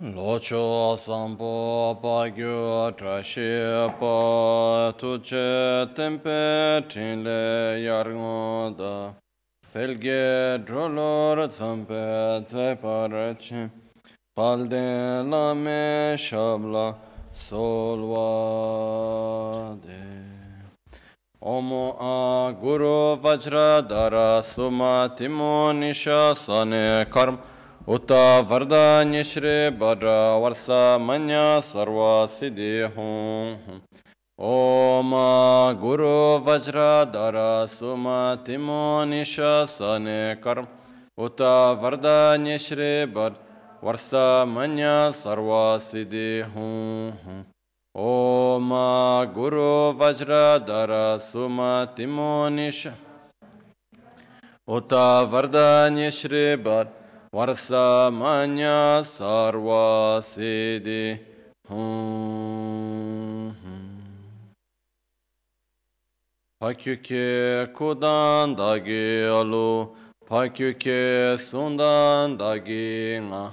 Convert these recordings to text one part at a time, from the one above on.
Locho sampo pagyo trashi pa tuche tempe chinle yarngoda Pelge drolor tsampe tse tseparachin Palde lame shabla solwa de. Omo a guru vajradara suma timo nisha sane karma उत वरदान्यश्री वर वर्ष मन सर्व सिद्धि हूँ ओम गुरु वज्र धर सुमतिमो Neesham कर्म उत वरदान्यश्री वर वर्ष मन सर्व सिद्धि हूँ ओम गुरु वज्र धर सुमतिमो निश उत वरदान्यश्री वर Varsamanya sarva siddhi. Pakyuke kudan dagi alu, pakyuke sundan dagi nga,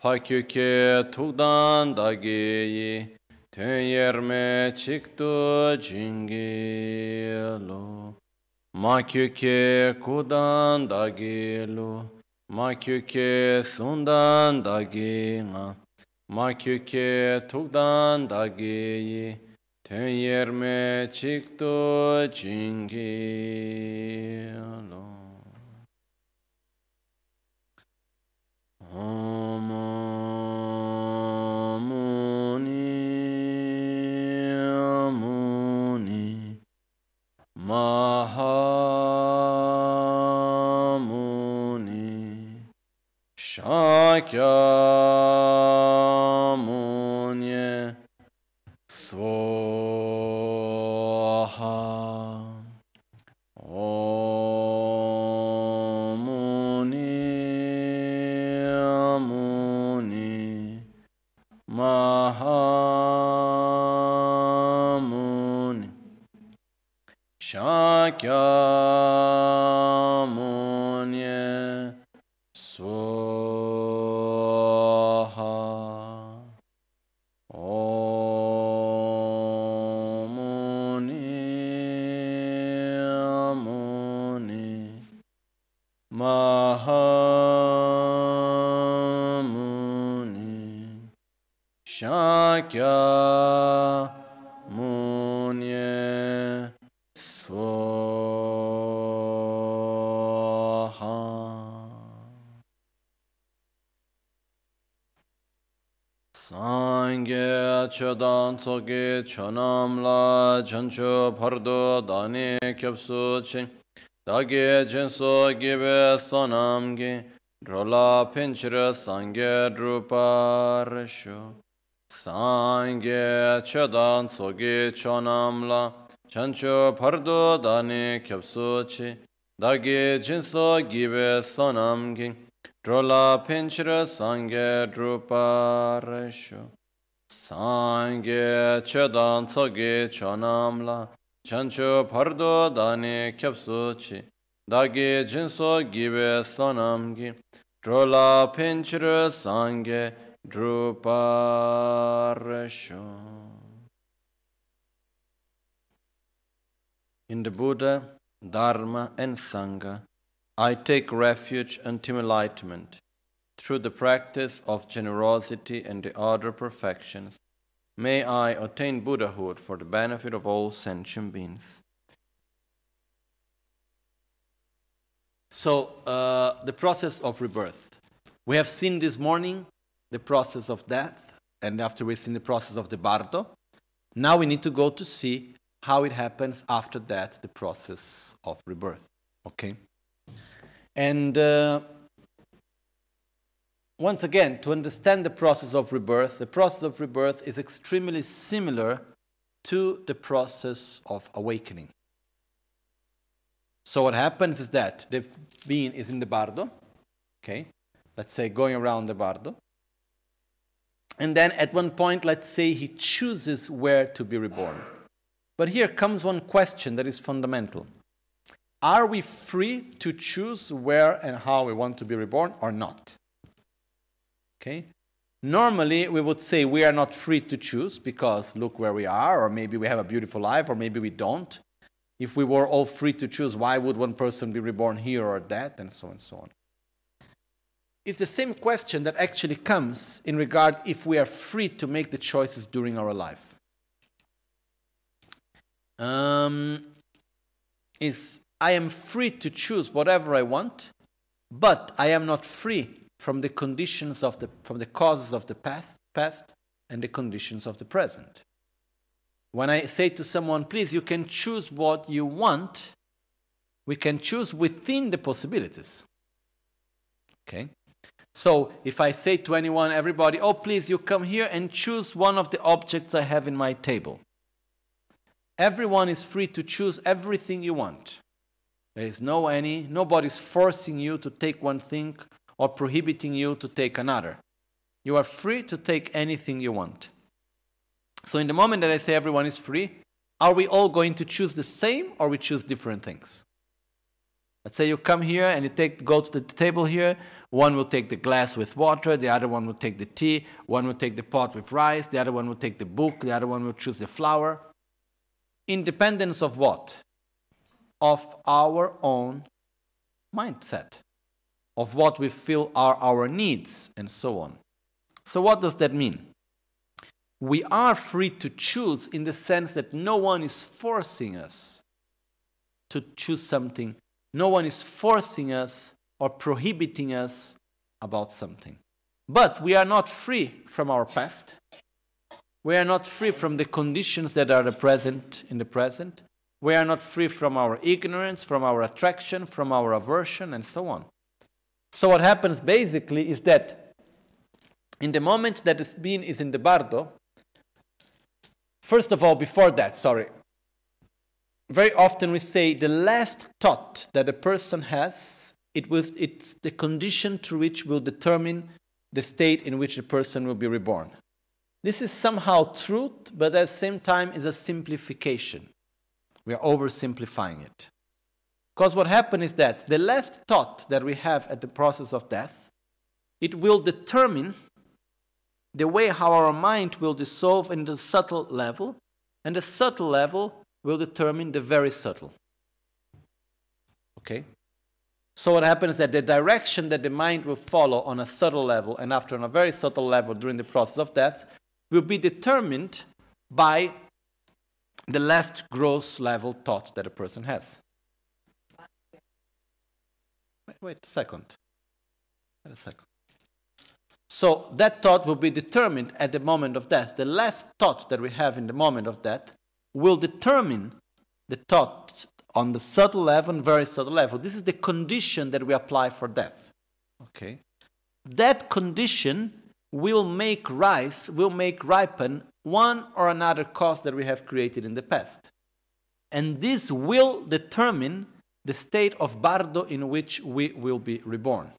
pakyuke tukdan dagi yi, tön yerme çıktı jingi alu. Makyuke kudan dagi alu, Ma kyuke sundan dagi nga, ma. Kyuke tukdan dagi yi, ten yerme çıktı jingi lo. Om Chodan tsoge chonam la chancho pardo dani kyapsu ching dage jinso gibe sonam gi. Drola pinchira sangye druparisho Sangye chodan tsoge chonam la chancho pardo dani kyapsu chi dage jinso gibe sonam gi. Drola pinchira sangye druparisho Sangye chedan tsoge chonamla chancho pardo dani kyapsu chi dagi jinso gibe sonamgi drola pinchira sangye druparesho. In the Buddha, Dharma and Sangha, I take refuge until enlightenment through the practice of generosity and the other perfections, may I attain Buddhahood for the benefit of all sentient beings. So, uh, the process of rebirth. We have seen this morning the process of death, and after we've seen the process of the bardo, now we need to go to see how it happens after that, the process of rebirth. Okay? And uh, once again, to understand the process of rebirth, the process of rebirth is extremely similar to the process of awakening. So what happens is that the being is in the bardo, okay, let's say going around the bardo, and then at one point, let's say he chooses where to be reborn. But here comes one question that is fundamental. Are we free to choose where and how we want to be reborn or not? Okay? Normally, we would say we are not free to choose because look where we are, or maybe we have a beautiful life, or maybe we don't. If we were all free to choose, why would one person be reborn here or that, and so on and so on. It's the same question that actually comes in regard if we are free to make the choices during our life. Um, is I am free to choose whatever I want, but I am not free from the conditions of the from the causes of the past, past and the conditions of the present. When I say to someone, please, you can choose what you want, we can choose within the possibilities. Okay? So if I say to anyone, everybody, oh, please, you come here and choose one of the objects I have in my table. Everyone is free to choose everything you want. There is no any, nobody's forcing you to take one thing or prohibiting you to take another. You are free to take anything you want. So, in the moment that I say everyone is free, are we all going to choose the same or we choose different things? Let's say you come here and you take go to the table here. One will take the glass with water, the other one will take the tea, one will take the pot with rice, the other one will take the book, the other one will choose the flower. Independence of what? Of our own mindset, of what we feel are our needs, and so on. So, what does that mean? we are free to choose in the sense that no one is forcing us to choose something. No one is forcing us or prohibiting us about something. But we are not free from our past. We are not free from the conditions that are the present in the present. We are not free from our ignorance, from our attraction, from our aversion, and so on. So, what happens basically is that in the moment that the being is in the bardo, First of all, before that, sorry, very often we say the last thought that a person has, it was, it's the condition through which will determine the state in which a person will be reborn. This is somehow truth, but at the same time is a simplification. We are oversimplifying it. Because what happens is that the last thought that we have at the process of death, it will determine the way how our mind will dissolve in the subtle level, and the subtle level will determine the very subtle. Okay? So what happens is that the direction that the mind will follow on a subtle level and after on a very subtle level during the process of death will be determined by the last gross level thought that a person has. Wait, a second. Wait a second. So that thought will be determined at the moment of death. The last thought that we have in the moment of death will determine the thought on the subtle level, and very subtle level. This is the condition that we apply for death. Okay? That condition will make rise, will make ripen one or another cause that we have created in the past. And this will determine the state of bardo in which we will be reborn.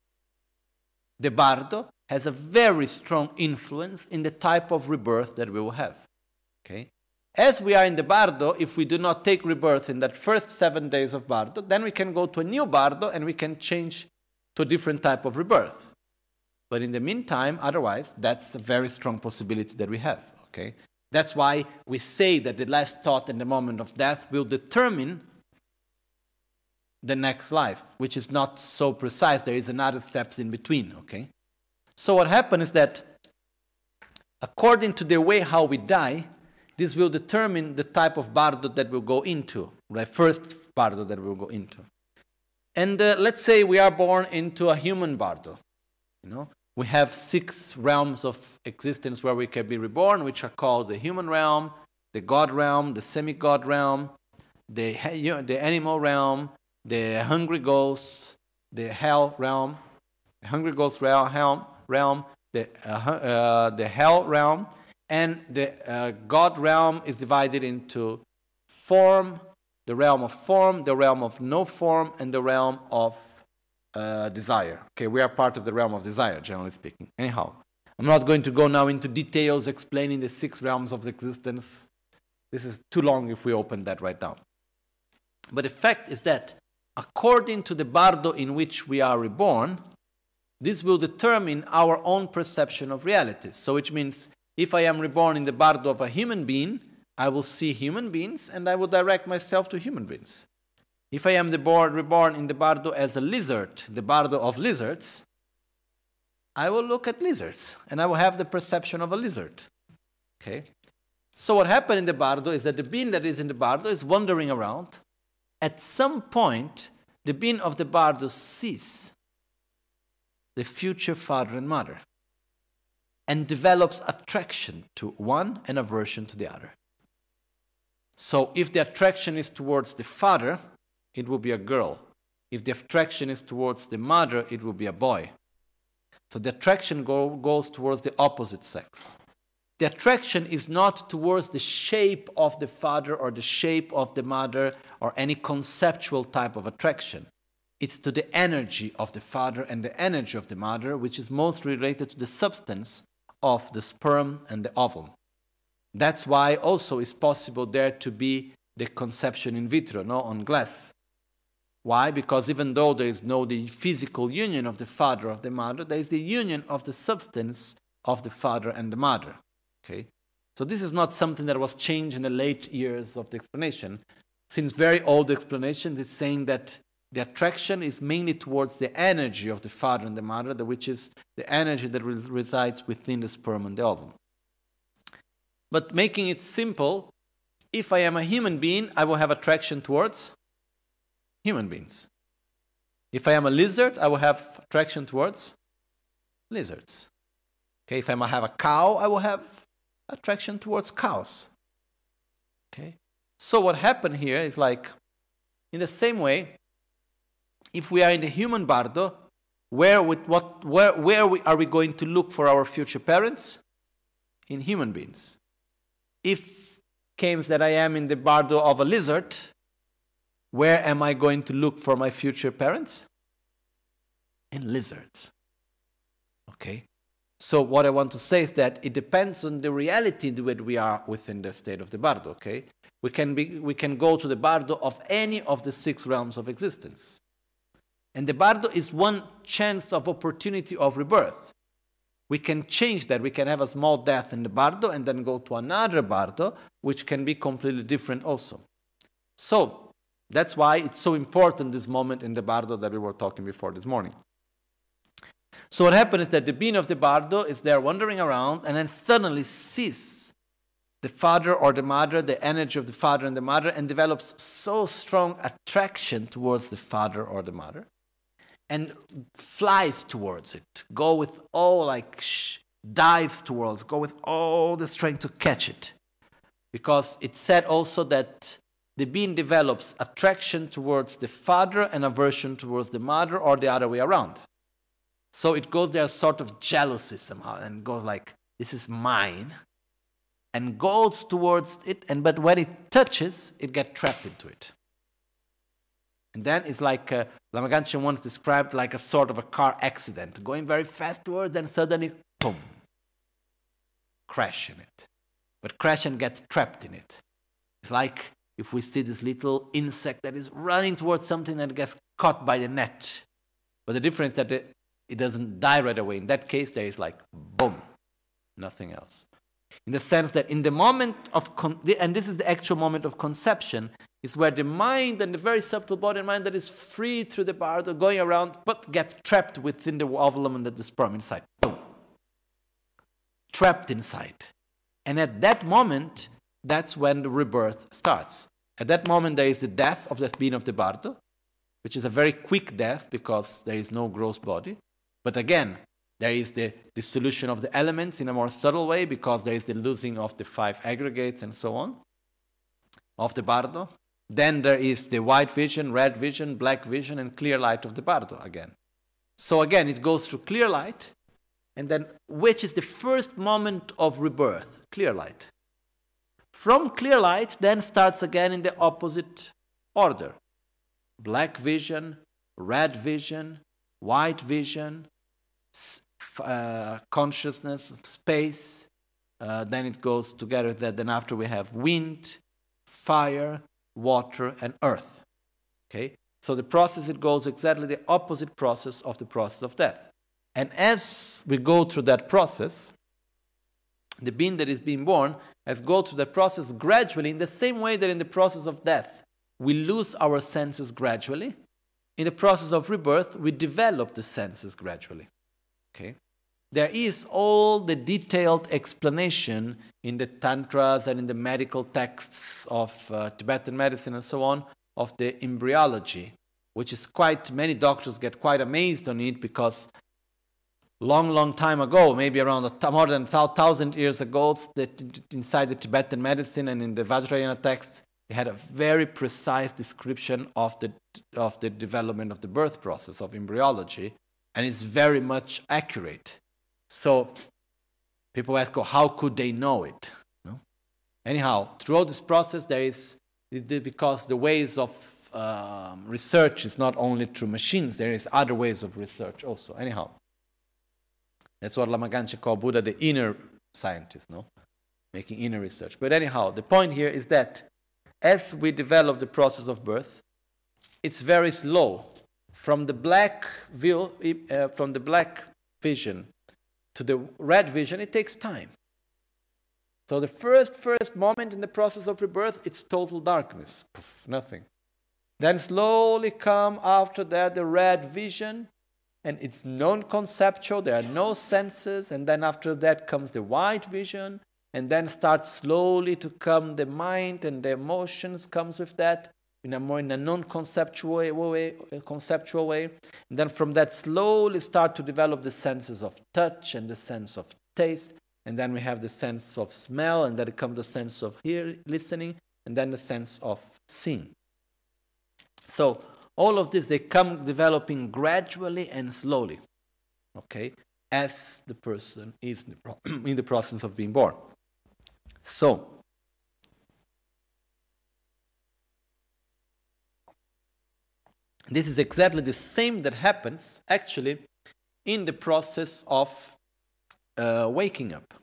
The bardo has a very strong influence in the type of rebirth that we will have. Okay? As we are in the bardo, if we do not take rebirth in that first seven days of bardo, then we can go to a new bardo and we can change to a different type of rebirth. But in the meantime, otherwise, that's a very strong possibility that we have. Okay? That's why we say that the last thought in the moment of death will determine the next life, which is not so precise. There is another steps in between. Okay? So what happens is that according to the way how we die, this will determine the type of bardo that we'll go into, right? First bardo that we'll go into. And uh, let's say we are born into a human bardo. You know, we have six realms of existence where we can be reborn, which are called the human realm, the god realm, the semi-god realm, the, the animal realm, the hungry ghost, the hell realm, the hungry ghost realm, realm, the, uh, uh, the hell realm, and the uh, God realm is divided into form, the realm of form, the realm of no form, and the realm of uh, desire. Okay, we are part of the realm of desire, generally speaking. Anyhow, I'm not going to go now into details explaining the six realms of existence. This is too long if we open that right now. But the fact is that according to the bardo in which we are reborn, this will determine our own perception of reality. So, which means if I am reborn in the bardo of a human being, I will see human beings and I will direct myself to human beings. If I am reborn in the bardo as a lizard, the bardo of lizards, I will look at lizards and I will have the perception of a lizard. Okay? So, what happened in the bardo is that the being that is in the bardo is wandering around. At some point, the being of the bardo sees the future father and mother and develops attraction to one and aversion to the other. So, if the attraction is towards the father, it will be a girl. If the attraction is towards the mother, it will be a boy. So, the attraction go, goes towards the opposite sex. The attraction is not towards the shape of the father or the shape of the mother or any conceptual type of attraction. It's to the energy of the father and the energy of the mother, which is most related to the substance of the sperm and the ovum. That's why also it's possible there to be the conception in vitro, no, on glass. Why? Because even though there is no the physical union of the father of the mother, there is the union of the substance of the father and the mother. Okay? So this is not something that was changed in the late years of the explanation. Since very old explanations, it's saying that the attraction is mainly towards the energy of the father and the mother, which is the energy that resides within the sperm and the ovum. But making it simple, if I am a human being, I will have attraction towards human beings. If I am a lizard, I will have attraction towards lizards. Okay, if I have a cow, I will have attraction towards cows. Okay? So what happened here is like, in the same way, if we are in the human bardo, where, with what, where, where we, are we going to look for our future parents? In human beings. If comes that I am in the bardo of a lizard, where am I going to look for my future parents? In lizards. Okay? So what I want to say is that it depends on the reality that we are within the state of the bardo, okay? We can, be, we can go to the bardo of any of the six realms of existence. And the bardo is one chance of opportunity of rebirth. We can change that. We can have a small death in the bardo and then go to another bardo, which can be completely different also. So that's why it's so important this moment in the bardo that we were talking before this morning. So what happens is that the being of the bardo is there wandering around and then suddenly sees the father or the mother, the energy of the father and the mother, and develops so strong attraction towards the father or the mother, and flies towards it, go with all like dives towards, go with all the strength to catch it, because it said also that the being develops attraction towards the father and aversion towards the mother, or the other way around. So it goes there sort of jealousy somehow and goes like, this is mine, and goes towards it, and but when it touches, it gets trapped into it. And then it's like uh, once described like a sort of a car accident, going very fast towards, and suddenly, boom, crash in it. But crash and get trapped in it. It's like if we see this little insect that is running towards something and gets caught by the net. But the difference that it, it doesn't die right away. In that case, there is like boom, nothing else. In the sense that in the moment of, and this is the actual moment of conception, is where the mind and the very subtle body and mind that is free through the bardo going around, but gets trapped within the ovulum and the sperm inside. Boom. Trapped inside. And at that moment, that's when the rebirth starts. At that moment, there is the death of the being of the bardo, which is a very quick death because there is no gross body. But again, there is the dissolution of the elements in a more subtle way because there is the losing of the five aggregates and so on of the bardo. Then there is the white vision, red vision, black vision, and clear light of the bardo again. So again, it goes through clear light, and then which is the first moment of rebirth? Clear light. From clear light, then starts again in the opposite order black vision, red vision, white vision, uh, consciousness of space. Uh, then it goes together that then after we have wind, fire, water, and earth. Okay? So the process it goes exactly the opposite process of the process of death. And as we go through that process, the being that is being born has go through that process gradually in the same way that in the process of death we lose our senses gradually. In the process of rebirth, we develop the senses gradually. Okay? There is all the detailed explanation in the tantras and in the medical texts of uh, Tibetan medicine and so on of the embryology, which is quite, many doctors get quite amazed on it because long, long time ago, maybe around more than a thousand years ago, that inside the Tibetan medicine and in the Vajrayana texts, they had a very precise description of the, of the development of the birth process of embryology, and it's very much accurate. So people ask, oh, how could they know it? No? Anyhow, throughout this process, there is, because the ways of um, research is not only through machines, there is other ways of research also. Anyhow, that's what Lama Gangchen called Buddha the inner scientist, no? Making inner research. But anyhow, the point here is that as we develop the process of birth, it's very slow. From the black view, uh, from the black vision to the red vision, it takes time. So the first first moment in the process of rebirth, it's total darkness, Poof, nothing. Then slowly come after that the red vision, and it's non-conceptual. There are no senses, and then after that comes the white vision, and then starts slowly to come the mind and the emotions comes with that in a more in a non-conceptual way, conceptual way. And then from that slowly start to develop the senses of touch and the sense of taste. And then we have the sense of smell, and then it comes the sense of hear, listening, and then the sense of seeing. So all of this they come developing gradually and slowly, okay, as the person is in the process of being born. So, this is exactly the same that happens actually in the process of uh, waking up.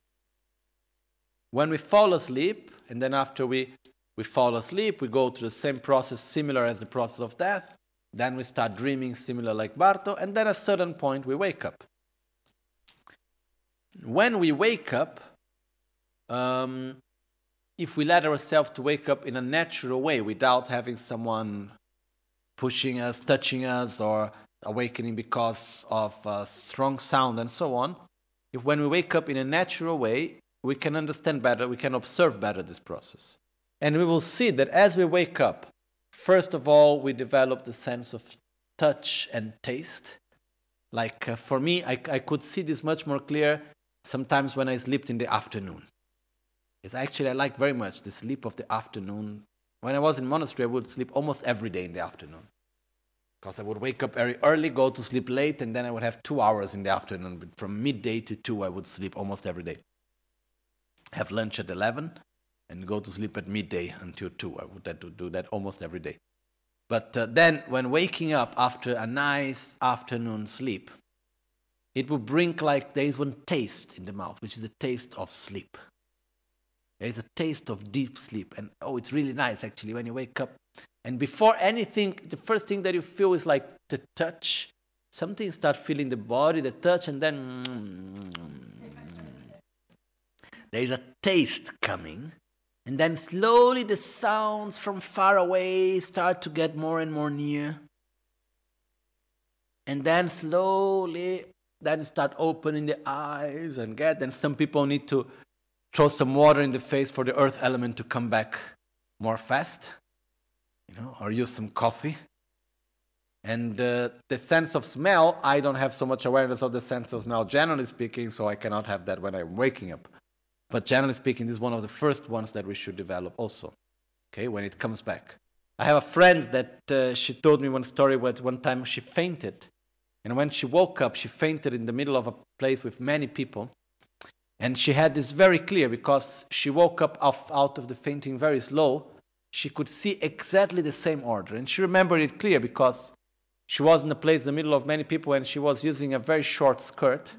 When we fall asleep, and then after we, we fall asleep, we go through the same process similar as the process of death. Then we start dreaming similar like Bardo, and then at a certain point we wake up. When we wake up, um, if we let ourselves to wake up in a natural way without having someone pushing us, touching us, or awakening because of a strong sound and so on, if when we wake up in a natural way, we can understand better, we can observe better this process. And we will see that as we wake up, first of all, we develop the sense of touch and taste. Like uh, for me, I, I could see this much more clear sometimes when I slept in the afternoon. It's actually I like very much the sleep of the afternoon. When I was in monastery, I would sleep almost every day in the afternoon. Because I would wake up very early, go to sleep late, and then I would have two hours in the afternoon. But from midday to two, I would sleep almost every day. Have lunch at 11 and go to sleep at midday until 2. I would do that almost every day. But uh, then, when waking up after a nice afternoon sleep, it would bring like there is one taste in the mouth, which is the taste of sleep. There is a taste of deep sleep. And oh, it's really nice actually when you wake up. And before anything, the first thing that you feel is like the touch. Something start feeling the body, the touch, and then mm. there is a taste coming. And then slowly the sounds from far away start to get more and more near. And then slowly, then start opening the eyes and get. And some people need to throw some water in the face for the earth element to come back more fast, you know, or use some coffee. And uh, the sense of smell, I don't have so much awareness of the sense of smell, generally speaking, so I cannot have that when I'm waking up. But generally speaking, this is one of the first ones that we should develop also, okay, when it comes back. I have a friend that uh, she told me one story where one time she fainted. And when she woke up, she fainted in the middle of a place with many people. And she had this very clear because she woke up off, out of the fainting very slow. She could see exactly the same order. And she remembered it clear because she was in a place in the middle of many people and she was using a very short skirt.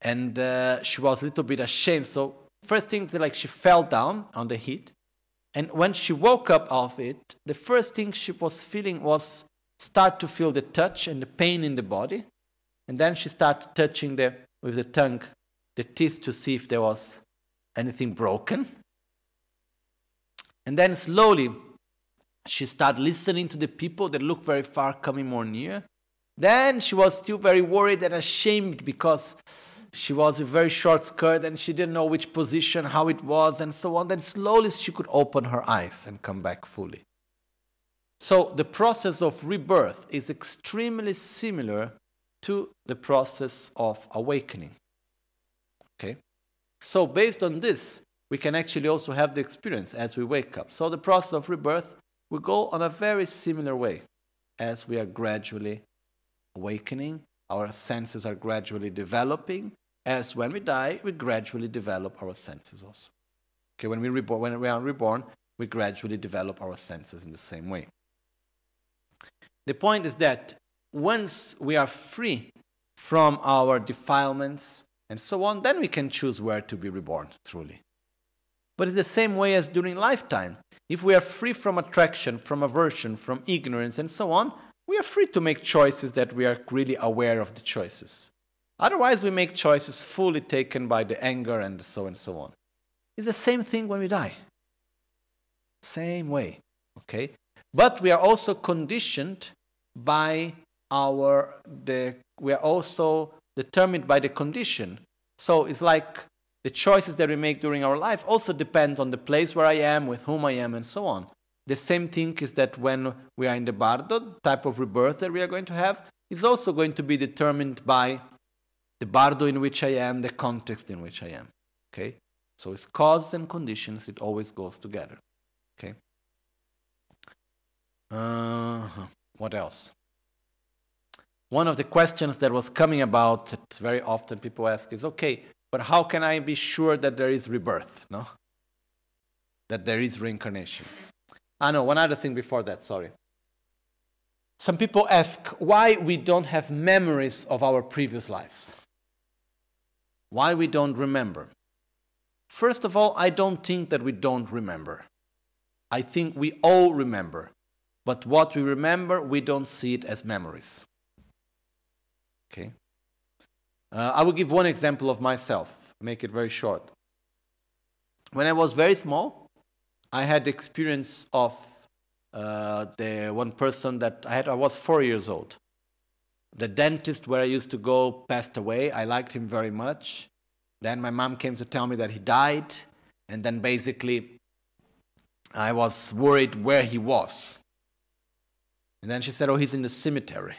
And uh, she was a little bit ashamed. So, first thing, like she fell down on the heat. And when she woke up of it, the first thing she was feeling was start to feel the touch and the pain in the body. And then she started touching the, with the tongue the teeth to see if there was anything broken. And then slowly she started listening to the people that looked very far coming more near. Then she was still very worried and ashamed because she was a very short skirt and she didn't know which position, how it was, and so on. Then slowly she could open her eyes and come back fully. So the process of rebirth is extremely similar to the process of awakening. Okay? So based on this, we can actually also have the experience as we wake up. So the process of rebirth will go on a very similar way as we are gradually awakening, our senses are gradually developing, as when we die, we gradually develop our senses also. Okay, when we, reborn, when we are reborn, we gradually develop our senses in the same way. The point is that once we are free from our defilements and so on, then we can choose where to be reborn truly. But it's the same way as during lifetime. If we are free from attraction, from aversion, from ignorance, and so on, we are free to make choices that we are really aware of the choices. Otherwise, we make choices fully taken by the anger and so and so on. It's the same thing when we die. Same way. Okay? But we are also conditioned by our the we are also determined by the condition. So it's like the choices that we make during our life also depend on the place where I am, with whom I am, and so on. The same thing is that when we are in the bardo, type of rebirth that we are going to have is also going to be determined by the bardo in which I am, the context in which I am. Okay? So it's causes and conditions, it always goes together. Okay? Uh, what else? One of the questions that was coming about that very often people ask is okay but how can i be sure that there is rebirth? No? That there is reincarnation. I ah, know one other thing before that sorry. Some people ask why we don't have memories of our previous lives. Why we don't remember. First of all i don't think that we don't remember. I think we all remember but what we remember we don't see it as memories Okay? Uh, I will give one example of myself, make it very short. When I was very small, I had the experience of uh, the one person that I had, I was four years old. The dentist where I used to go passed away. I liked him very much. Then my mom came to tell me that he died. And then basically, I was worried where he was. And then she said, Oh, he's in the cemetery.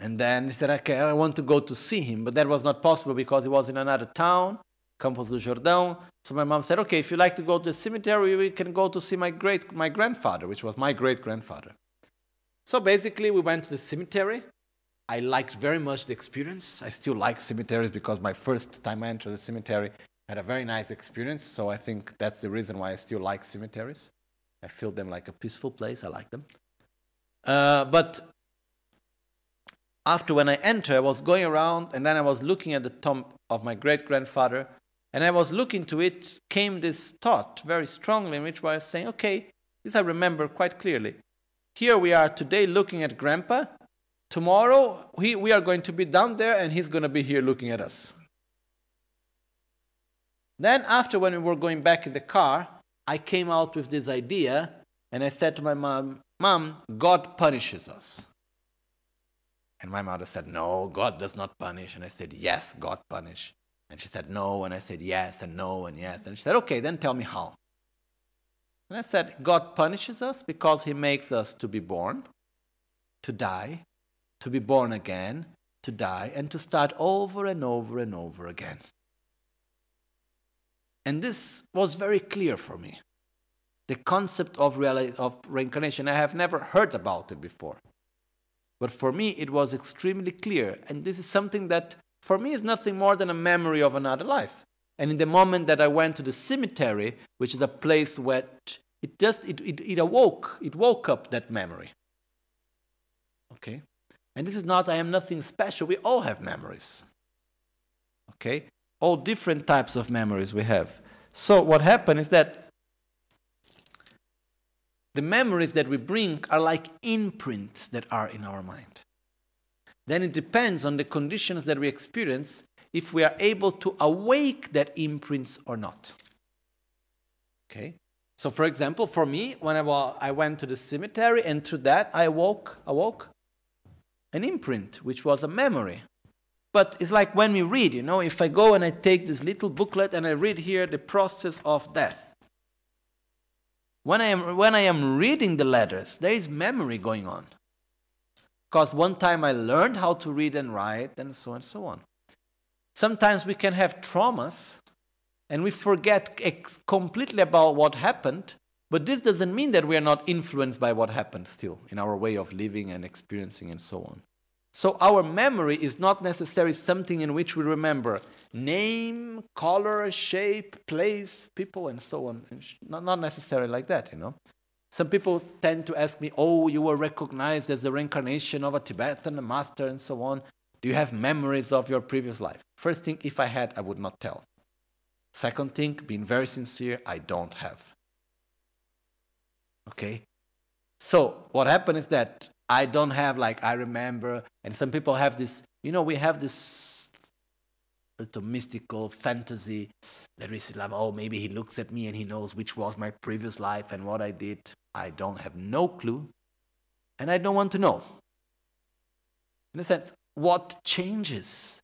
And then he said, okay, I want to go to see him. But that was not possible because he was in another town, Campos do Jordão. So my mom said, okay, if you like to go to the cemetery, we can go to see my great my grandfather, which was my great grandfather. So basically, we went to the cemetery. I liked very much the experience. I still like cemeteries because my first time I entered the cemetery I had a very nice experience. So I think that's the reason why I still like cemeteries. I feel them like a peaceful place. I like them. Uh, but after when I entered, I was going around and then I was looking at the tomb of my great grandfather. And I was looking to it, came this thought very strongly, in which I was saying, okay, this I remember quite clearly. Here we are today looking at grandpa. Tomorrow we, we are going to be down there and he's going to be here looking at us. Then, after when we were going back in the car, I came out with this idea and I said to my mom, Mom, God punishes us. And my mother said, No, God does not punish. And I said, Yes, God punish. And she said, No. And I said, Yes, and no, and yes. And she said, Okay, then tell me how. And I said, God punishes us because He makes us to be born, to die, to be born again, to die, and to start over and over and over again. And this was very clear for me. The concept of, of reincarnation, I have never heard about it before. But for me, it was extremely clear. And this is something that, for me, is nothing more than a memory of another life. And in the moment that I went to the cemetery, which is a place where it just it, it, it awoke, it woke up that memory. Okay? And this is not, I am nothing special. We all have memories. Okay? All different types of memories we have. So what happened is that the memories that we bring are like imprints that are in our mind. then it depends on the conditions that we experience if we are able to awake that imprints or not. Okay? So, for example, for me, when I went to the cemetery and through that I awoke, awoke an imprint, which was a memory. But it's like when we read, you know, if I go and I take this little booklet and I read here the process of death. When I am, when I am reading the letters, there is memory going on. Because one time I learned how to read and write, and so on and so on. Sometimes we can have traumas and we forget completely about what happened, but this doesn't mean that we are not influenced by what happened still in our way of living and experiencing and so on. So our memory is not necessarily something in which we remember name, color, shape, place, people, and so on. Not, not necessarily like that, you know. Some people tend to ask me, oh, you were recognized as the reincarnation of a Tibetan master and so on. Do you have memories of your previous life? First thing, if I had, I would not tell. Second thing, being very sincere, I don't have. Okay? So, what happened is that I don't have, like, I remember, and some people have this, you know, we have this little mystical fantasy that we say, like, oh, maybe he looks at me and he knows which was my previous life and what I did. I don't have no clue, and I don't want to know. In a sense, what changes?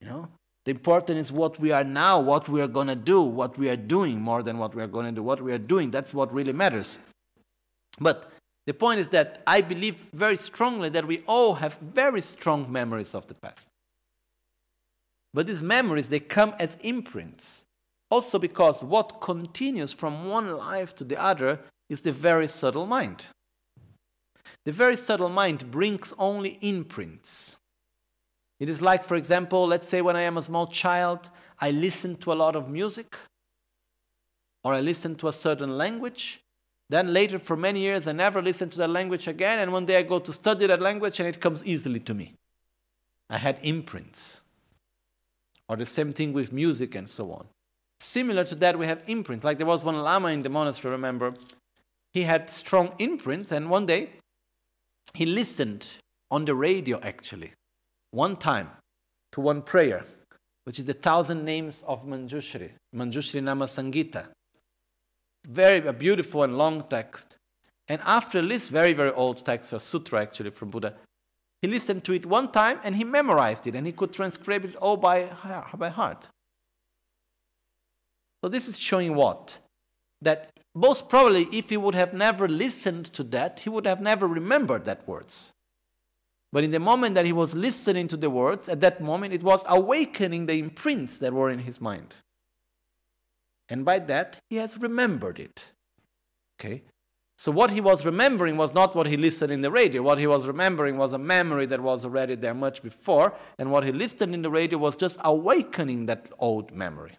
You know, the important is what we are now, what we are to do, what we are doing more than what we are going to do. What we are doing, that's what really matters. But the point is that I believe very strongly that we all have very strong memories of the past. But these memories, they come as imprints. Also because what continues from one life to the other is the very subtle mind. The very subtle mind brings only imprints. It is like, for example, let's say when I am a small child, I listen to a lot of music, or I listen to a certain language. Then later, for many years, I never listen to that language again, and one day I go to study that language and it comes easily to me. I had imprints. Or the same thing with music and so on. Similar to that, we have imprints. Like there was one Lama in the monastery, remember, he had strong imprints, and one day he listened on the radio actually, one time, to one prayer, which is the thousand names of Manjushri, Manjushri Nama Sangita. Very a beautiful and long text. And after this very, very old text, a sutra actually from Buddha, he listened to it one time and he memorized it and he could transcribe it all by, by heart. So this is showing what? That most probably, if he would have never listened to that, he would have never remembered that words. But in the moment that he was listening to the words, at that moment it was awakening the imprints that were in his mind. And by that, he has remembered it. Okay? So what he was remembering was not what he listened in the radio. What he was remembering was a memory that was already there much before. And what he listened in the radio was just awakening that old memory.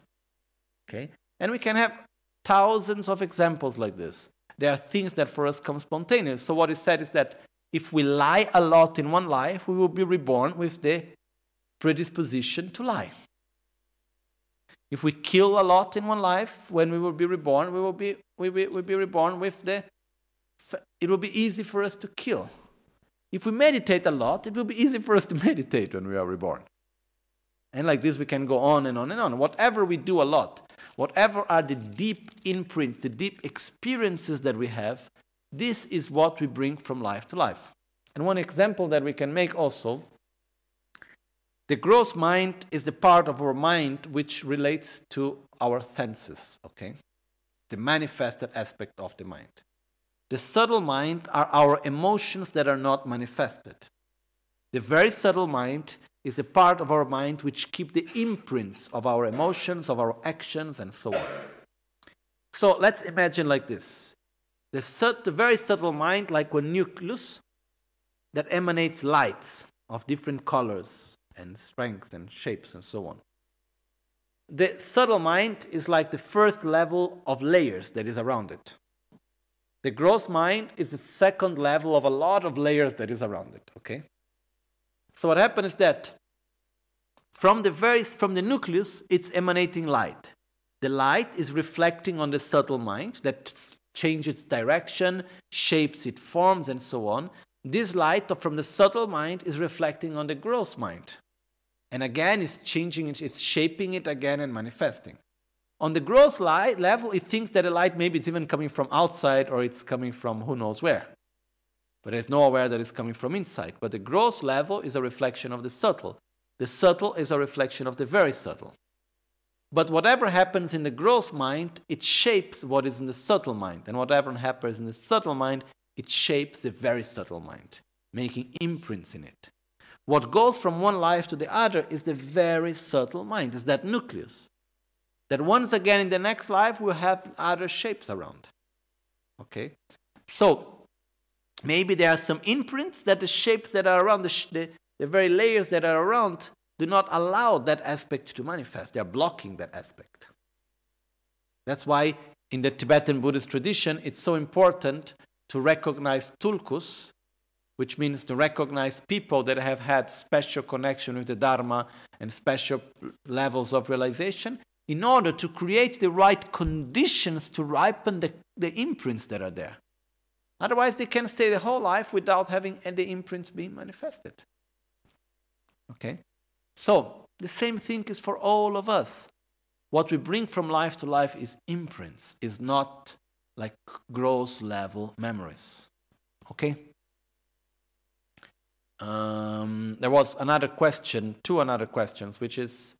Okay? And we can have thousands of examples like this. There are things that for us come spontaneous. So what is said is that if we lie a lot in one life, we will be reborn with the predisposition to lie. If we kill a lot in one life, when we will be reborn, we will be, we will, will be reborn with the. It will be easy for us to kill. If we meditate a lot, it will be easy for us to meditate when we are reborn. And like this, we can go on and on and on. Whatever we do a lot, whatever are the deep imprints, the deep experiences that we have, this is what we bring from life to life. And one example that we can make also the gross mind is the part of our mind which relates to our senses, okay? The manifested aspect of the mind. The subtle mind are our emotions that are not manifested. The very subtle mind is the part of our mind which keep the imprints of our emotions, of our actions, and so on. So let's imagine like this. The, the very subtle mind, like a nucleus that emanates lights of different colors and strengths and shapes and so on. The subtle mind is like the first level of layers that is around it. The gross mind is the second level of a lot of layers that is around it, okay? So what happens is that from the very from the nucleus, it's emanating light. The light is reflecting on the subtle mind that changes its direction, shapes its forms, and so on. this light from the subtle mind is reflecting on the gross mind. And again, it's changing it, it's shaping it again and manifesting. On the gross light level, it thinks that the light maybe it's even coming from outside or it's coming from who knows where. But it's no aware that it's coming from inside. But the gross level is a reflection of the subtle. The subtle is a reflection of the very subtle. But whatever happens in the gross mind, it shapes what is in the subtle mind. And whatever happens in the subtle mind, it shapes the very subtle mind, making imprints in it. What goes from one life to the other is the very subtle mind, is that nucleus. That once again in the next life we'll have other shapes around. Okay? So, maybe there are some imprints that the shapes that are around, the, the, the very layers that are around, do not allow that aspect to manifest. They are blocking that aspect. That's why in the Tibetan Buddhist tradition, it's so important to recognize tulkus, which means to recognize people that have had special connection with the Dharma and special levels of realization in order to create the right conditions to ripen the, the imprints that are there. Otherwise, they can stay the whole life without having any imprints being manifested. Okay? So, the same thing is for all of us. What we bring from life to life is imprints, is not like gross level memories. Okay? Um, there was another question, two another questions, which is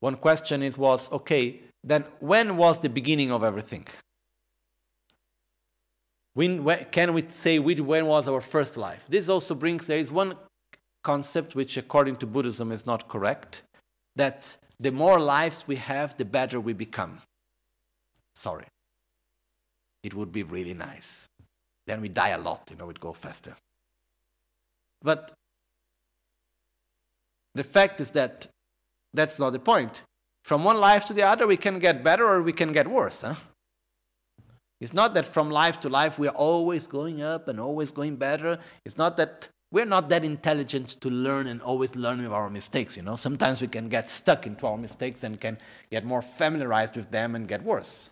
one question it was okay, then when was the beginning of everything? When, when, can we say when was our first life? This also brings, there is one concept which, according to Buddhism, is not correct that the more lives we have, the better we become. Sorry. It would be really nice. Then we die a lot, you know, it go faster. But the fact is that that's not the point. From one life to the other, we can get better or we can get worse. Huh? It's not that from life to life we are always going up and always going better. It's not that we're not that intelligent to learn and always learn with our mistakes, you know. Sometimes we can get stuck into our mistakes and can get more familiarized with them and get worse.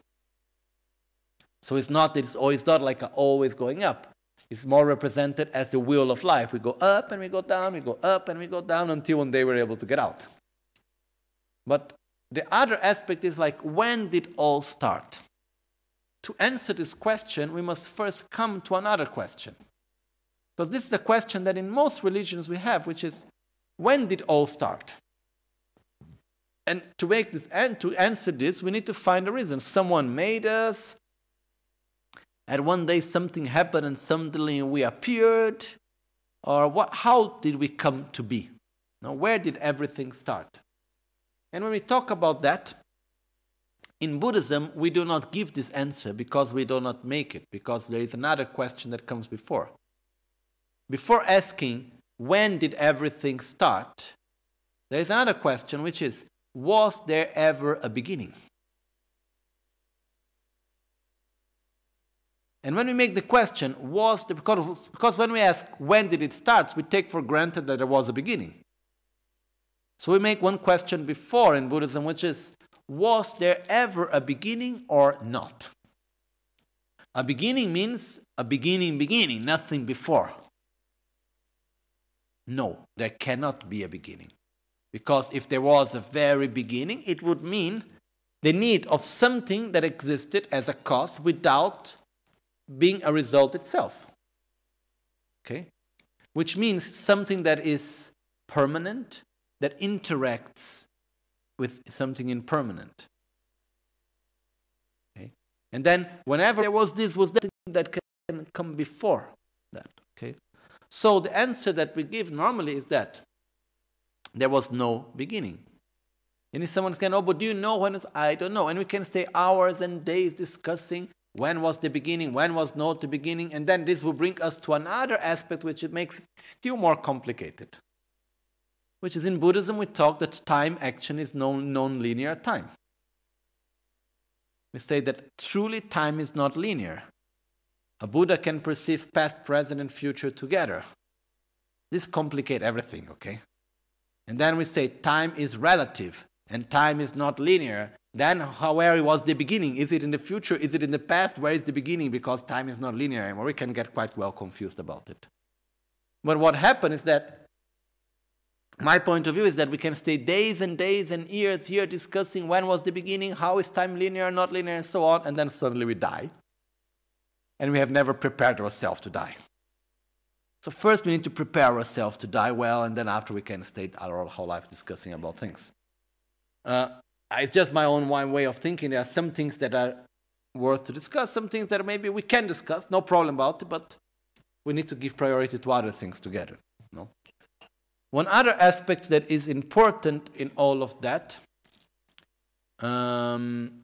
So it's not it's always not like always going up. It's more represented as the wheel of life. We go up and we go down, we go up and we go down until one day we're able to get out. But the other aspect is like when did all start? To answer this question, we must first come to another question. Because this is a question that in most religions we have, which is when did all start? And to make this and to answer this, we need to find a reason. Someone made us, and one day something happened and suddenly we appeared, or what how did we come to be? Now where did everything start? And when we talk about that, in Buddhism, we do not give this answer because we do not make it, because there is another question that comes before before asking when did everything start, there is another question which is was there ever a beginning? And when we make the question, was the, because, because when we ask when did it start, we take for granted that there was a beginning. So we make one question before in Buddhism, which is was there ever a beginning or not? A beginning means a beginning, beginning, nothing before. No, there cannot be a beginning. Because if there was a very beginning, it would mean the need of something that existed as a cause without being a result itself. Okay? Which means something that is permanent, that interacts with something impermanent. Okay? And then whenever there was this, was that that can come before that. Okay? So the answer that we give normally is that there was no beginning. And if someone can, oh, but do you know when it's? I don't know. And we can stay hours and days discussing when was the beginning, when was not the beginning, and then this will bring us to another aspect which it makes it still more complicated. Which is in Buddhism, we talk that time action is non linear time. We say that truly time is not linear. A Buddha can perceive past, present, and future together. This complicates everything, okay? And then we say time is relative and time is not linear. Then, where was the beginning? Is it in the future? Is it in the past? Where is the beginning? Because time is not linear anymore. We can get quite well confused about it. But what happened is that my point of view is that we can stay days and days and years here discussing when was the beginning, how is time linear, not linear, and so on, and then suddenly we die. And we have never prepared ourselves to die. So first we need to prepare ourselves to die well, and then after we can stay our whole life discussing about things. Uh, it's just my own way of thinking. There are some things that are worth to discuss, some things that maybe we can discuss, no problem about it, but we need to give priority to other things together. No? One other aspect that is important in all of that, um,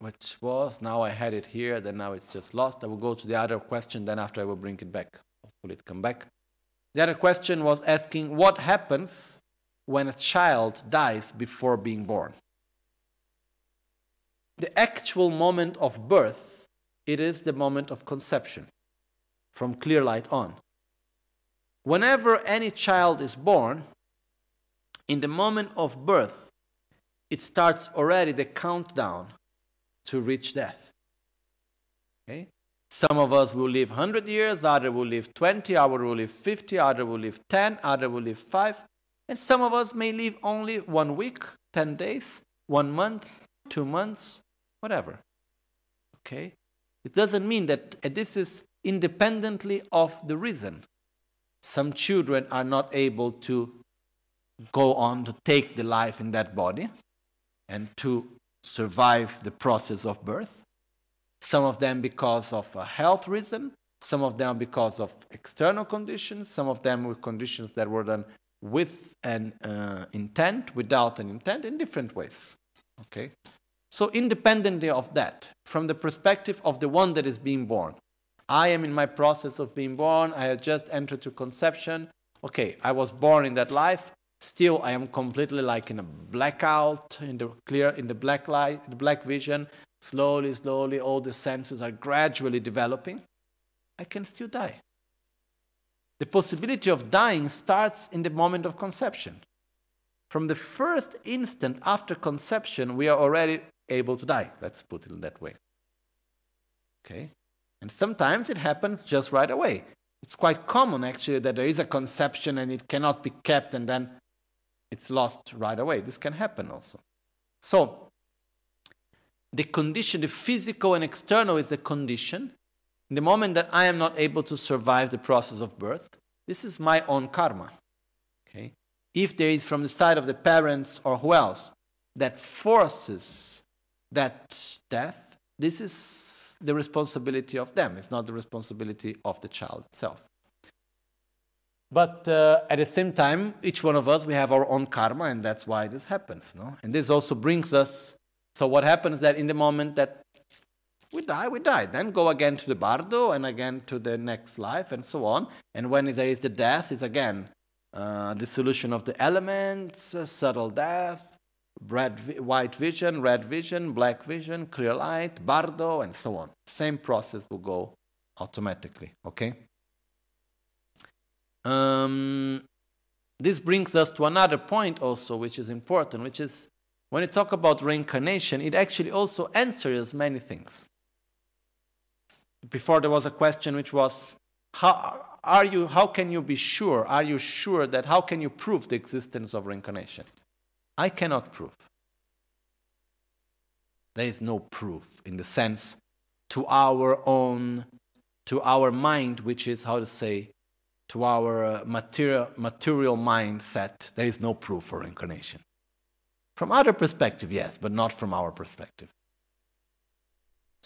which was, now I had it here, then now it's just lost. I will go to the other question, then after I will bring it back. Hopefully it come back. The other question was asking what happens when a child dies before being born. The actual moment of birth, it is the moment of conception, from clear light on. Whenever any child is born, in the moment of birth, it starts already the countdown to reach death. Okay? Some of us will live 100 years, other will live 20, other will live 50, other will live 10, other will live 5. And some of us may live only one week, 10 days, one month, two months, whatever. Okay? It doesn't mean that uh, this is independently of the reason. Some children are not able to go on to take the life in that body and to survive the process of birth. Some of them because of a health reason, some of them because of external conditions, some of them with conditions that were done with an uh, intent, without an intent, in different ways. Okay? So, independently of that, from the perspective of the one that is being born, I am in my process of being born, I have just entered to conception. Okay, I was born in that life. Still, I am completely like in a blackout, in the clear, in the black light, the black vision. Slowly, slowly, all the senses are gradually developing. I can still die. The possibility of dying starts in the moment of conception. From the first instant after conception, we are already able to die. Let's put it in that way. Okay? And sometimes it happens just right away. It's quite common, actually, that there is a conception and it cannot be kept and then it's lost right away. This can happen also. So, the condition, the physical and external is the condition, in the moment that I am not able to survive the process of birth, this is my own karma. Okay? If there is from the side of the parents or who else that forces that death, this is the responsibility of them. It's not the responsibility of the child itself. But uh, at the same time, each one of us, we have our own karma, and that's why this happens. No? And this also brings us. So, what happens that in the moment that we die, we die. Then go again to the bardo and again to the next life and so on. And when there is the death, it's again uh, dissolution of the elements, uh, subtle death, red, white vision, red vision, black vision, clear light, bardo, and so on. Same process will go automatically. Okay. Um, this brings us to another point also, which is important, which is when you talk about reincarnation, it actually also answers many things before there was a question which was how are you how can you be sure are you sure that how can you prove the existence of reincarnation? I cannot prove. There is no proof in the sense to our own to our mind which is how to say to our uh, material material mindset there is no proof for reincarnation. From other perspective yes but not from our perspective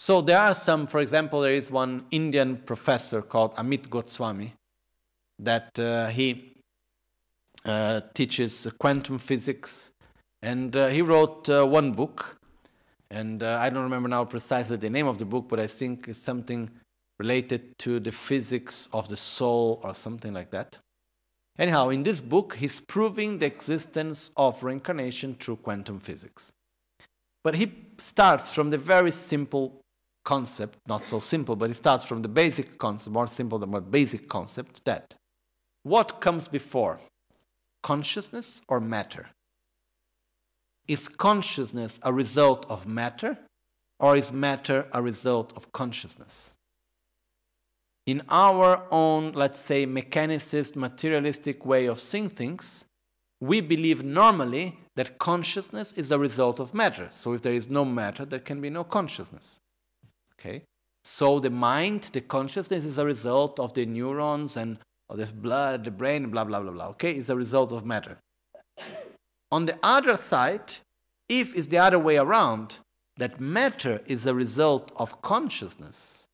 so there are some, for example, there is one Indian professor called Amit Goswami that uh, he uh, teaches quantum physics, and uh, he wrote uh, one book, and uh, I don't remember now precisely the name of the book, but I think it's something related to the physics of the soul or something like that. Anyhow, in this book, he's proving the existence of reincarnation through quantum physics. But he starts from the very simple concept, not so simple, but it starts from the basic concept, more simple than more basic concept, that what comes before? Consciousness or matter? Is consciousness a result of matter or is matter a result of consciousness? in our own, let's say, mechanicist, materialistic way of seeing things, we believe normally that consciousness is a result of matter. So if there is no matter, there can be no consciousness. Okay? So the mind, the consciousness is a result of the neurons and of the blood, the brain, blah, blah, blah, blah. Okay? It's a result of matter. On the other side, if it's the other way around, that matter is a result of consciousness,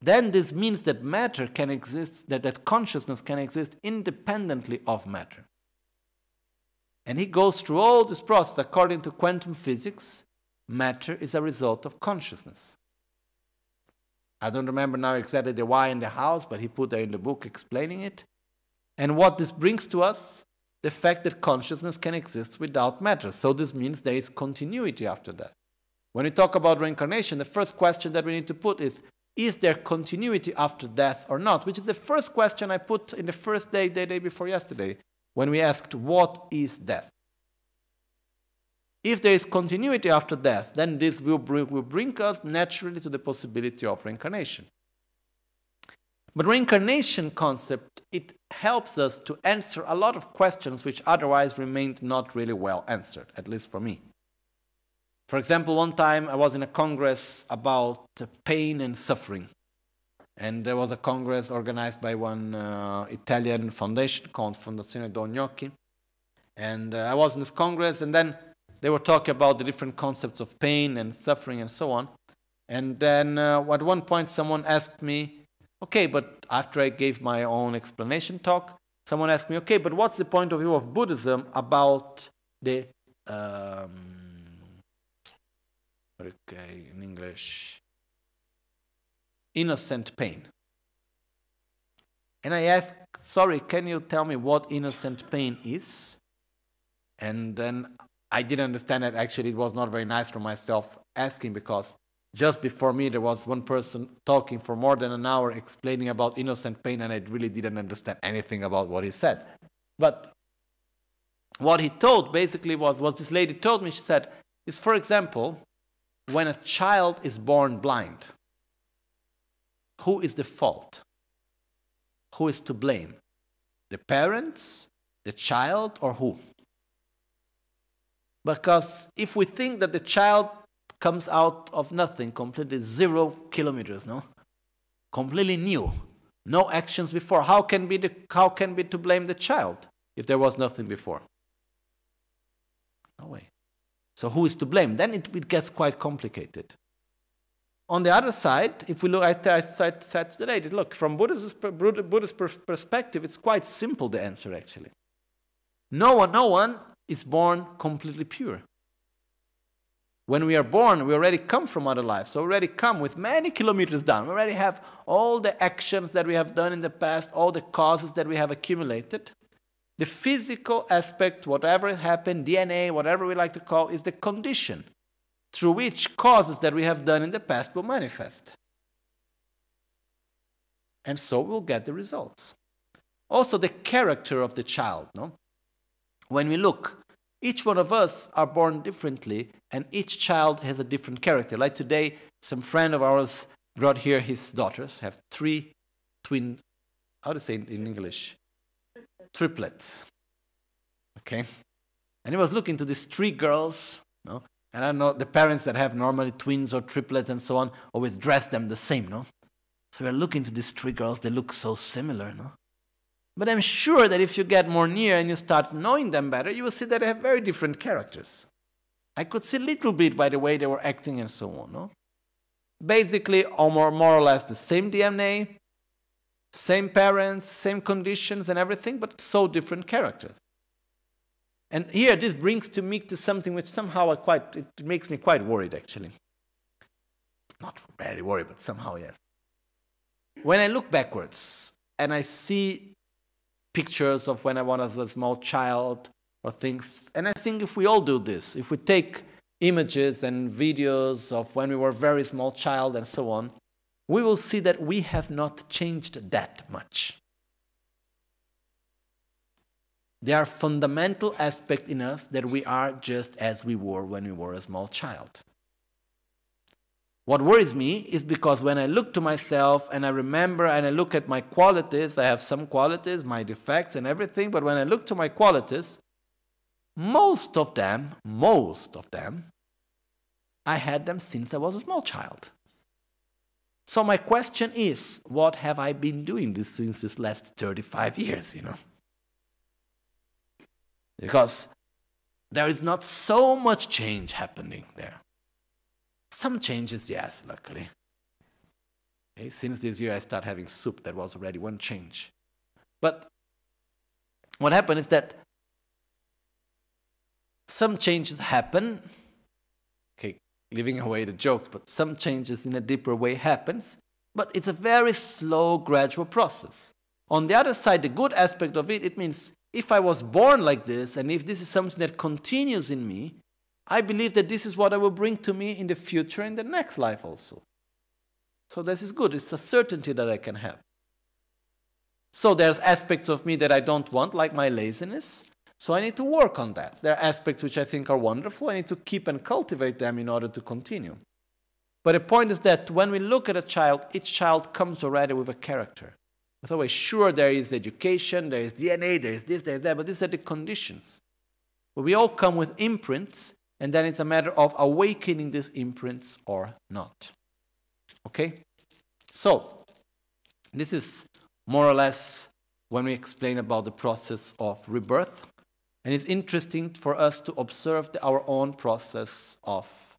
then this means that matter can exist, that, that consciousness can exist independently of matter. And he goes through all this process. According to quantum physics, matter is a result of consciousness. I don't remember now exactly the why and the hows, but he put there in the book explaining it. And what this brings to us, the fact that consciousness can exist without matter. So this means there is continuity after that. When we talk about reincarnation, the first question that we need to put is, is there continuity after death or not? Which is the first question I put in the first day, day, day before yesterday when we asked, What is death? If there is continuity after death, then this will bring, will bring us naturally to the possibility of reincarnation. But reincarnation concept, it helps us to answer a lot of questions which otherwise remained not really well answered, at least for me. For example, one time I was in a congress about pain and suffering. And there was a congress organized by one uh, Italian foundation called Fondazione Don Gnocchi. And uh, I was in this congress, and then they were talking about the different concepts of pain and suffering and so on. And then uh, at one point, someone asked me, okay, but after I gave my own explanation talk, someone asked me, okay, but what's the point of view of Buddhism about the, um, okay, in English, innocent pain. And I asked, sorry, can you tell me what innocent pain is? And then I didn't understand that actually it was not very nice for myself asking because just before me there was one person talking for more than an hour explaining about innocent pain and I really didn't understand anything about what he said. But what he told basically was what this lady told me, she said, is for example, when a child is born blind who is the fault? Who is to blame? The parents, the child, or who? Because if we think that the child comes out of nothing, completely zero kilometers, no? Completely new, no actions before, how can be the how can be to blame the child if there was nothing before? No way. So who is to blame? Then it, it gets quite complicated. On the other side, if we look, I, I said, said today, look, from Buddhist, Buddhist perspective, it's quite simple, the answer actually. No one, no one is born completely pure. When we are born, we already come from other lives. So we already come with many kilometers down. We already have all the actions that we have done in the past, all the causes that we have accumulated. The physical aspect, whatever happened, DNA, whatever we like to call, is the condition through which causes that we have done in the past will manifest. And so we'll get the results. Also, the character of the child. No? When we look, each one of us are born differently, and each child has a different character. Like today, some friend of ours brought here his daughters, have three twin, how to say in English? Triplets. Okay? And he was looking to these three girls, no? And I know the parents that have normally twins or triplets and so on always dress them the same, no? So we're looking to these three girls, they look so similar, no? But I'm sure that if you get more near and you start knowing them better, you will see that they have very different characters. I could see a little bit by the way they were acting and so on, no? Basically, more, more or less the same DNA, same parents, same conditions and everything, but so different characters. And here, this brings to me to something which somehow I quite, it makes me quite worried actually. Not very worried, but somehow, yes. When I look backwards and I see pictures of when I was a small child or things, and I think if we all do this, if we take images and videos of when we were very small child and so on, we will see that we have not changed that much. There are fundamental aspects in us that we are just as we were when we were a small child. What worries me is because when I look to myself and I remember and I look at my qualities, I have some qualities, my defects and everything, but when I look to my qualities, most of them, most of them, I had them since I was a small child. So my question is, what have I been doing this since this last 35 years, you know? Because there is not so much change happening there. Some changes, yes, luckily. Okay, since this year I start having soup, that was already one change. But what happened is that some changes happen Okay, leaving away the jokes, but some changes in a deeper way happens, but it's a very slow, gradual process. On the other side, the good aspect of it, it means if I was born like this, and if this is something that continues in me, I believe that this is what I will bring to me in the future, in the next life also. So this is good. It's a certainty that I can have. So there's aspects of me that I don't want, like my laziness. So I need to work on that. There are aspects which I think are wonderful. I need to keep and cultivate them in order to continue. But the point is that when we look at a child, each child comes already with a character. With a way, sure, there is education, there is DNA, there is this, there is that, but these are the conditions. But we all come with imprints, and then it's a matter of awakening these imprints or not. Okay? So, this is more or less when we explain about the process of rebirth. And it's interesting for us to observe the, our own process of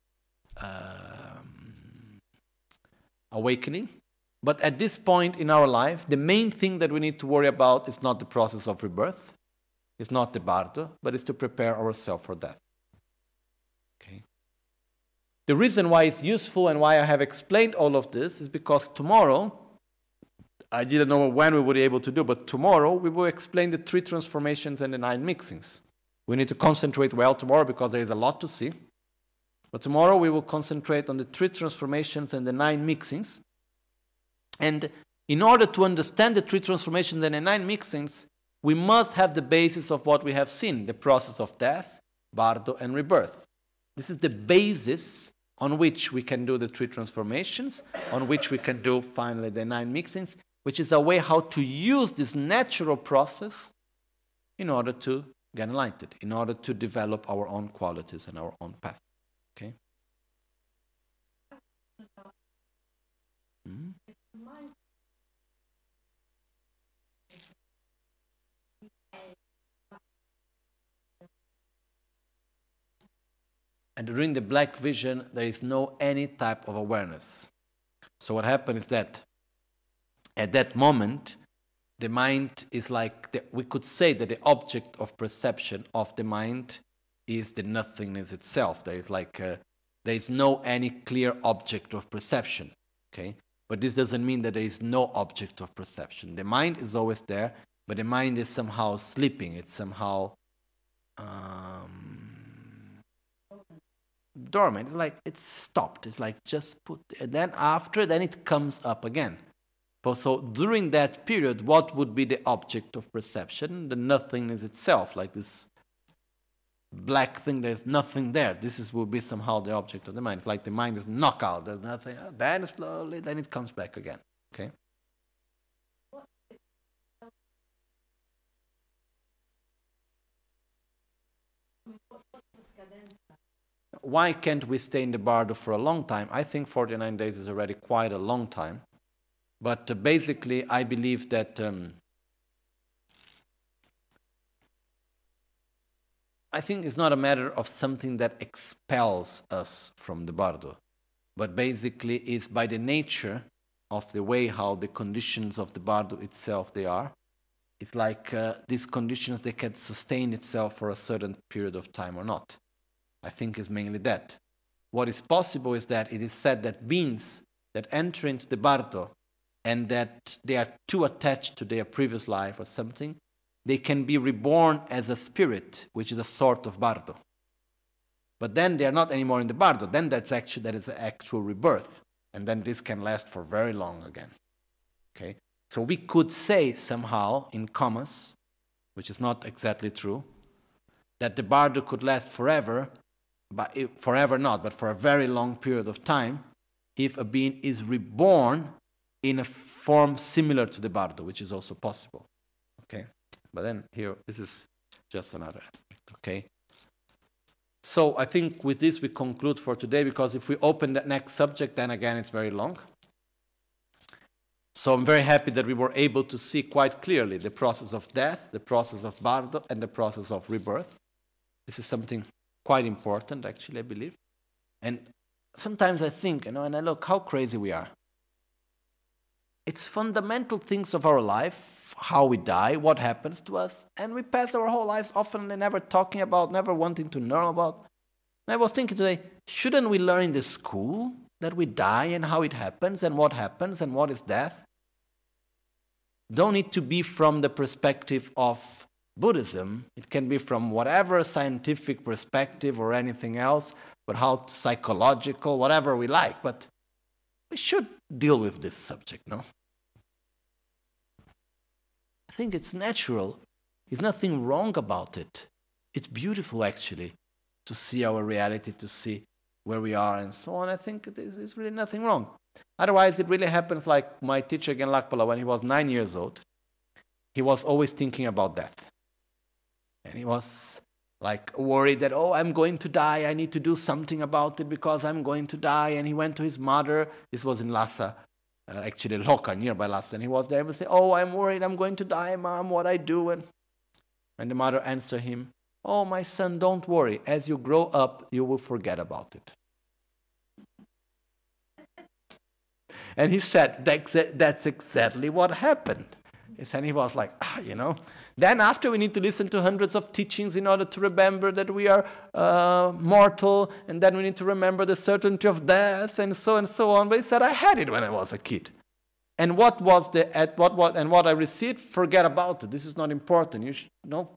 um, awakening. But at this point in our life, the main thing that we need to worry about is not the process of rebirth, it's not the bardo, but it's to prepare ourselves for death. The reason why it's useful and why I have explained all of this is because tomorrow, I didn't know when we would be able to do, but tomorrow we will explain the three transformations and the nine mixings. We need to concentrate well tomorrow because there is a lot to see. But tomorrow we will concentrate on the three transformations and the nine mixings. And in order to understand the three transformations and the nine mixings, we must have the basis of what we have seen the process of death, bardo, and rebirth. This is the basis on which we can do the three transformations, on which we can do finally the nine mixings, which is a way how to use this natural process in order to get enlightened, in order to develop our own qualities and our own path. Okay? Hmm? And during the black vision, there is no any type of awareness. So what happens is that at that moment, the mind is like, the, we could say that the object of perception of the mind is the nothingness itself. There is like, a, there is no any clear object of perception, okay? But this doesn't mean that there is no object of perception. The mind is always there, but the mind is somehow sleeping. It's somehow um, dormant. It's like it's stopped. It's like just put, and then after, then it comes up again. So during that period, what would be the object of perception? The nothingness itself, like this black thing, there's nothing there. This is, will be somehow the object of the mind. It's like the mind is knockout, there's nothing. Ah, then slowly, then it comes back again. Okay? Why can't we stay in the bardo for a long time? I think 49 days is already quite a long time. But uh, basically, I believe that um, I think it's not a matter of something that expels us from the bardo, but basically is by the nature of the way how the conditions of the bardo itself they are. It's like uh, these conditions they can sustain itself for a certain period of time or not. I think is mainly that. What is possible is that it is said that beings that enter into the bardo and that they are too attached to their previous life or something, they can be reborn as a spirit, which is a sort of bardo. But then they are not anymore in the bardo. Then that's actually that is an actual rebirth, and then this can last for very long again. Okay, so we could say somehow in commas, which is not exactly true, that the bardo could last forever, but forever not, but for a very long period of time, if a being is reborn in a form similar to the bardo, which is also possible. Okay, but then here this is just another aspect. Okay. So I think with this we conclude for today because if we open the next subject, then again it's very long. So I'm very happy that we were able to see quite clearly the process of death, the process of bardo, and the process of rebirth. This is something quite important, actually, I believe. And sometimes I think, you know, and I look how crazy we are. It's fundamental things of our life, how we die, what happens to us, and we pass our whole lives often never talking about, never wanting to know about. And I was thinking today, shouldn't we learn in the school that we die and how it happens and what happens and what is death? Don't need to be from the perspective of Buddhism. It can be from whatever scientific perspective or anything else, but how psychological, whatever we like. But we should deal with this subject, no? I think it's natural. There's nothing wrong about it. It's beautiful, actually, to see our reality, to see where we are, and so on. I think there's really nothing wrong. Otherwise, it really happens like my teacher again, Lakpala, when he was nine years old, he was always thinking about death. And he was like worried that, oh, I'm going to die. I need to do something about it because I'm going to die. And he went to his mother. This was in Lhasa, uh, actually Loka, nearby Lhasa. And he was there and said, oh, I'm worried. I'm going to die, mom. What I do? And, and the mother answered him, oh, my son, don't worry. As you grow up, you will forget about it. And he said, that's, that's exactly what happened. And he was like, ah, you know. Then after we need to listen to hundreds of teachings in order to remember that we are uh, mortal, and then we need to remember the certainty of death, and so and so on. But he said, I had it when I was a kid. And what was the at what what and what I received? Forget about it. This is not important. You should, no,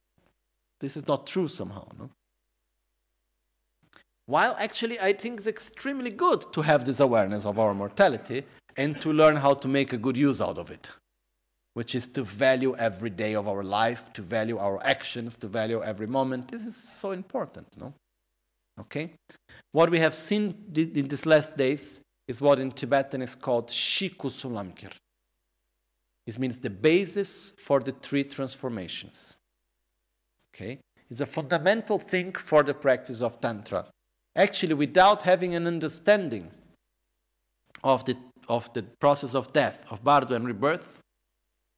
this is not true somehow. No. While actually, I think it's extremely good to have this awareness of our mortality and to learn how to make a good use out of it which is to value every day of our life, to value our actions, to value every moment. This is so important, no? Okay? What we have seen in these last days is what in Tibetan is called Shiku Sulamkir. It means the basis for the three transformations. Okay? It's a fundamental thing for the practice of Tantra. Actually, without having an understanding of the, of the process of death, of bardo and rebirth,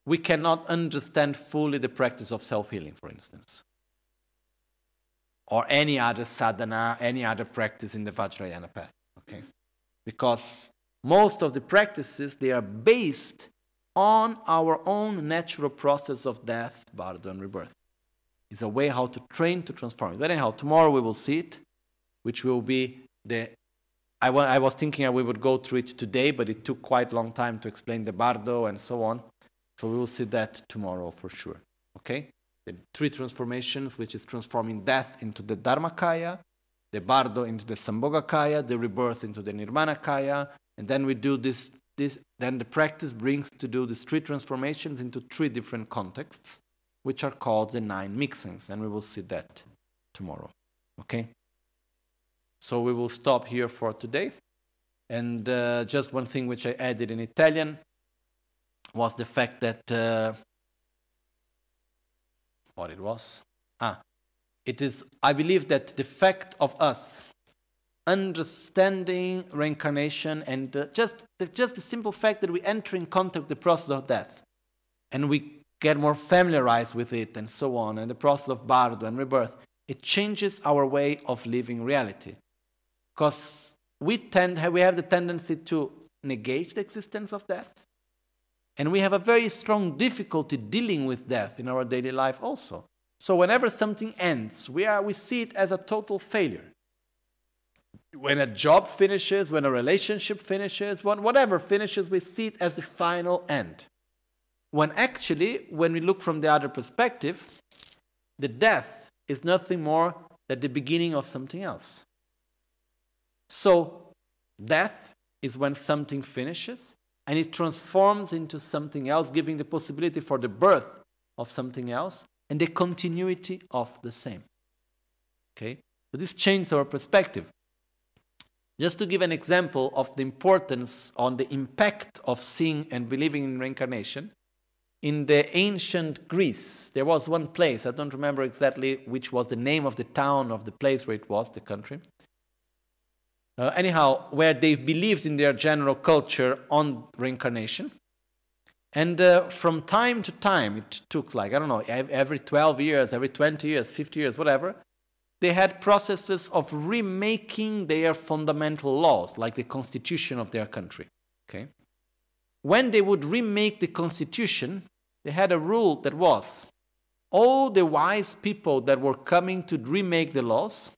we cannot understand fully the practice of self healing, for instance, or any other sadhana, any other practice in the Vajrayana path. Okay? Because most of the practices they are based on our own natural process of death, bardo, and rebirth. It's a way how to train to transform it. But anyhow, tomorrow we will see it, which will be the. I, I was thinking we would go through it today, but it took quite a long time to explain the bardo and so on. So we will see that tomorrow for sure. Okay? The three transformations, which is transforming death into the Dharmakaya, the Bardo into the Sambhogakaya, the rebirth into the Nirmanakaya, and then we do this, this then the practice brings to do these three transformations into three different contexts, which are called the nine mixings, and we will see that tomorrow. Okay? So we will stop here for today. And uh, just one thing which I added in Italian was the fact that uh, what it was? Ah it is i believe that the fact of us understanding reincarnation and uh, just the, just the simple fact that we enter in contact with the process of death and we get more familiarized with it and so on and the process of bardo and rebirth it changes our way of living reality. Because we tend we have the tendency to negate the existence of death and we have a very strong difficulty dealing with death in our daily life also. So whenever something ends, we, are, we see it as a total failure. When a job finishes, when a relationship finishes, when whatever finishes, we see it as the final end. When actually, when we look from the other perspective, the death is nothing more than the beginning of something else. So, death is when something finishes, and it transforms into something else, giving the possibility for the birth of something else and the continuity of the same. Okay? So this changes our perspective. Just to give an example of the importance on the impact of seeing and believing in reincarnation, in the ancient Greece, there was one place, I don't remember exactly which was the name of the town of the place where it was, the country. Uh, anyhow, where they believed in their general culture on reincarnation. And uh, from time to time, it took like, I don't know, every 12 years, every 20 years, 50 years, whatever, they had processes of remaking their fundamental laws, like the constitution of their country. Okay? When they would remake the constitution, they had a rule that was all the wise people that were coming to remake the laws,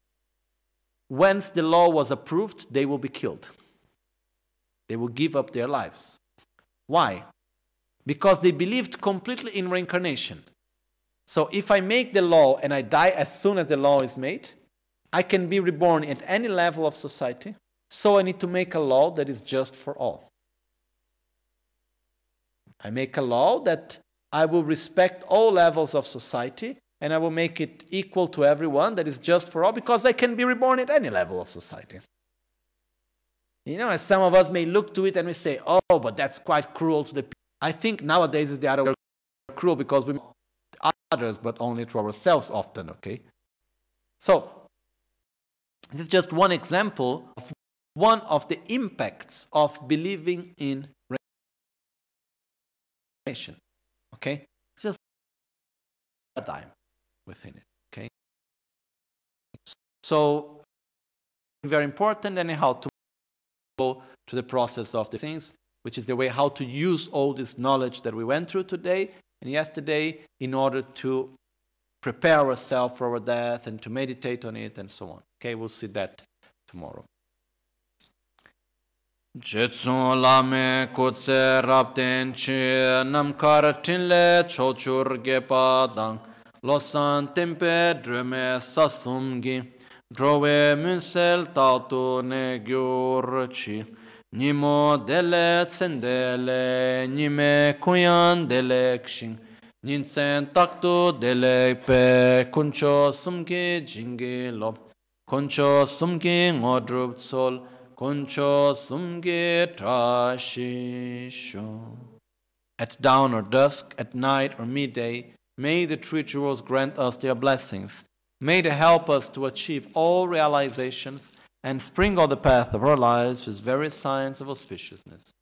once the law was approved, they will be killed. They will give up their lives. Why? Because they believed completely in reincarnation. So if I make the law and I die as soon as the law is made, I can be reborn at any level of society. So I need to make a law that is just for all. I make a law that I will respect all levels of society and I will make it equal to everyone that is just for all because I can be reborn at any level of society. You know, as some of us may look to it and we say, oh, but that's quite cruel to the people. I think nowadays is the other way cruel because we others, but only to ourselves often, okay? So, this is just one example of one of the impacts of believing in reincarnation, okay? It's just a time within it, okay? So, very important anyhow to go to the process of the things, which is the way how to use all this knowledge that we went through today and yesterday in order to prepare ourselves for our death and to meditate on it and so on. Okay, we'll see that tomorrow. Lame kutse rapten tinle chochur losan tempe drume sasumgi drove munsel tautu ne gyur chi Nimo dele tsendele, nime kuyan dele kshin, ninsen taktu dele pe, kuncho sumki jingi lop, kuncho sumki ngodrup tsol, kuncho sumki trashisho. At dawn or dusk, at night or midday, may the three jewels grant us their blessings. May they help us to achieve all realizations and sprinkle the path of our lives with various signs of auspiciousness.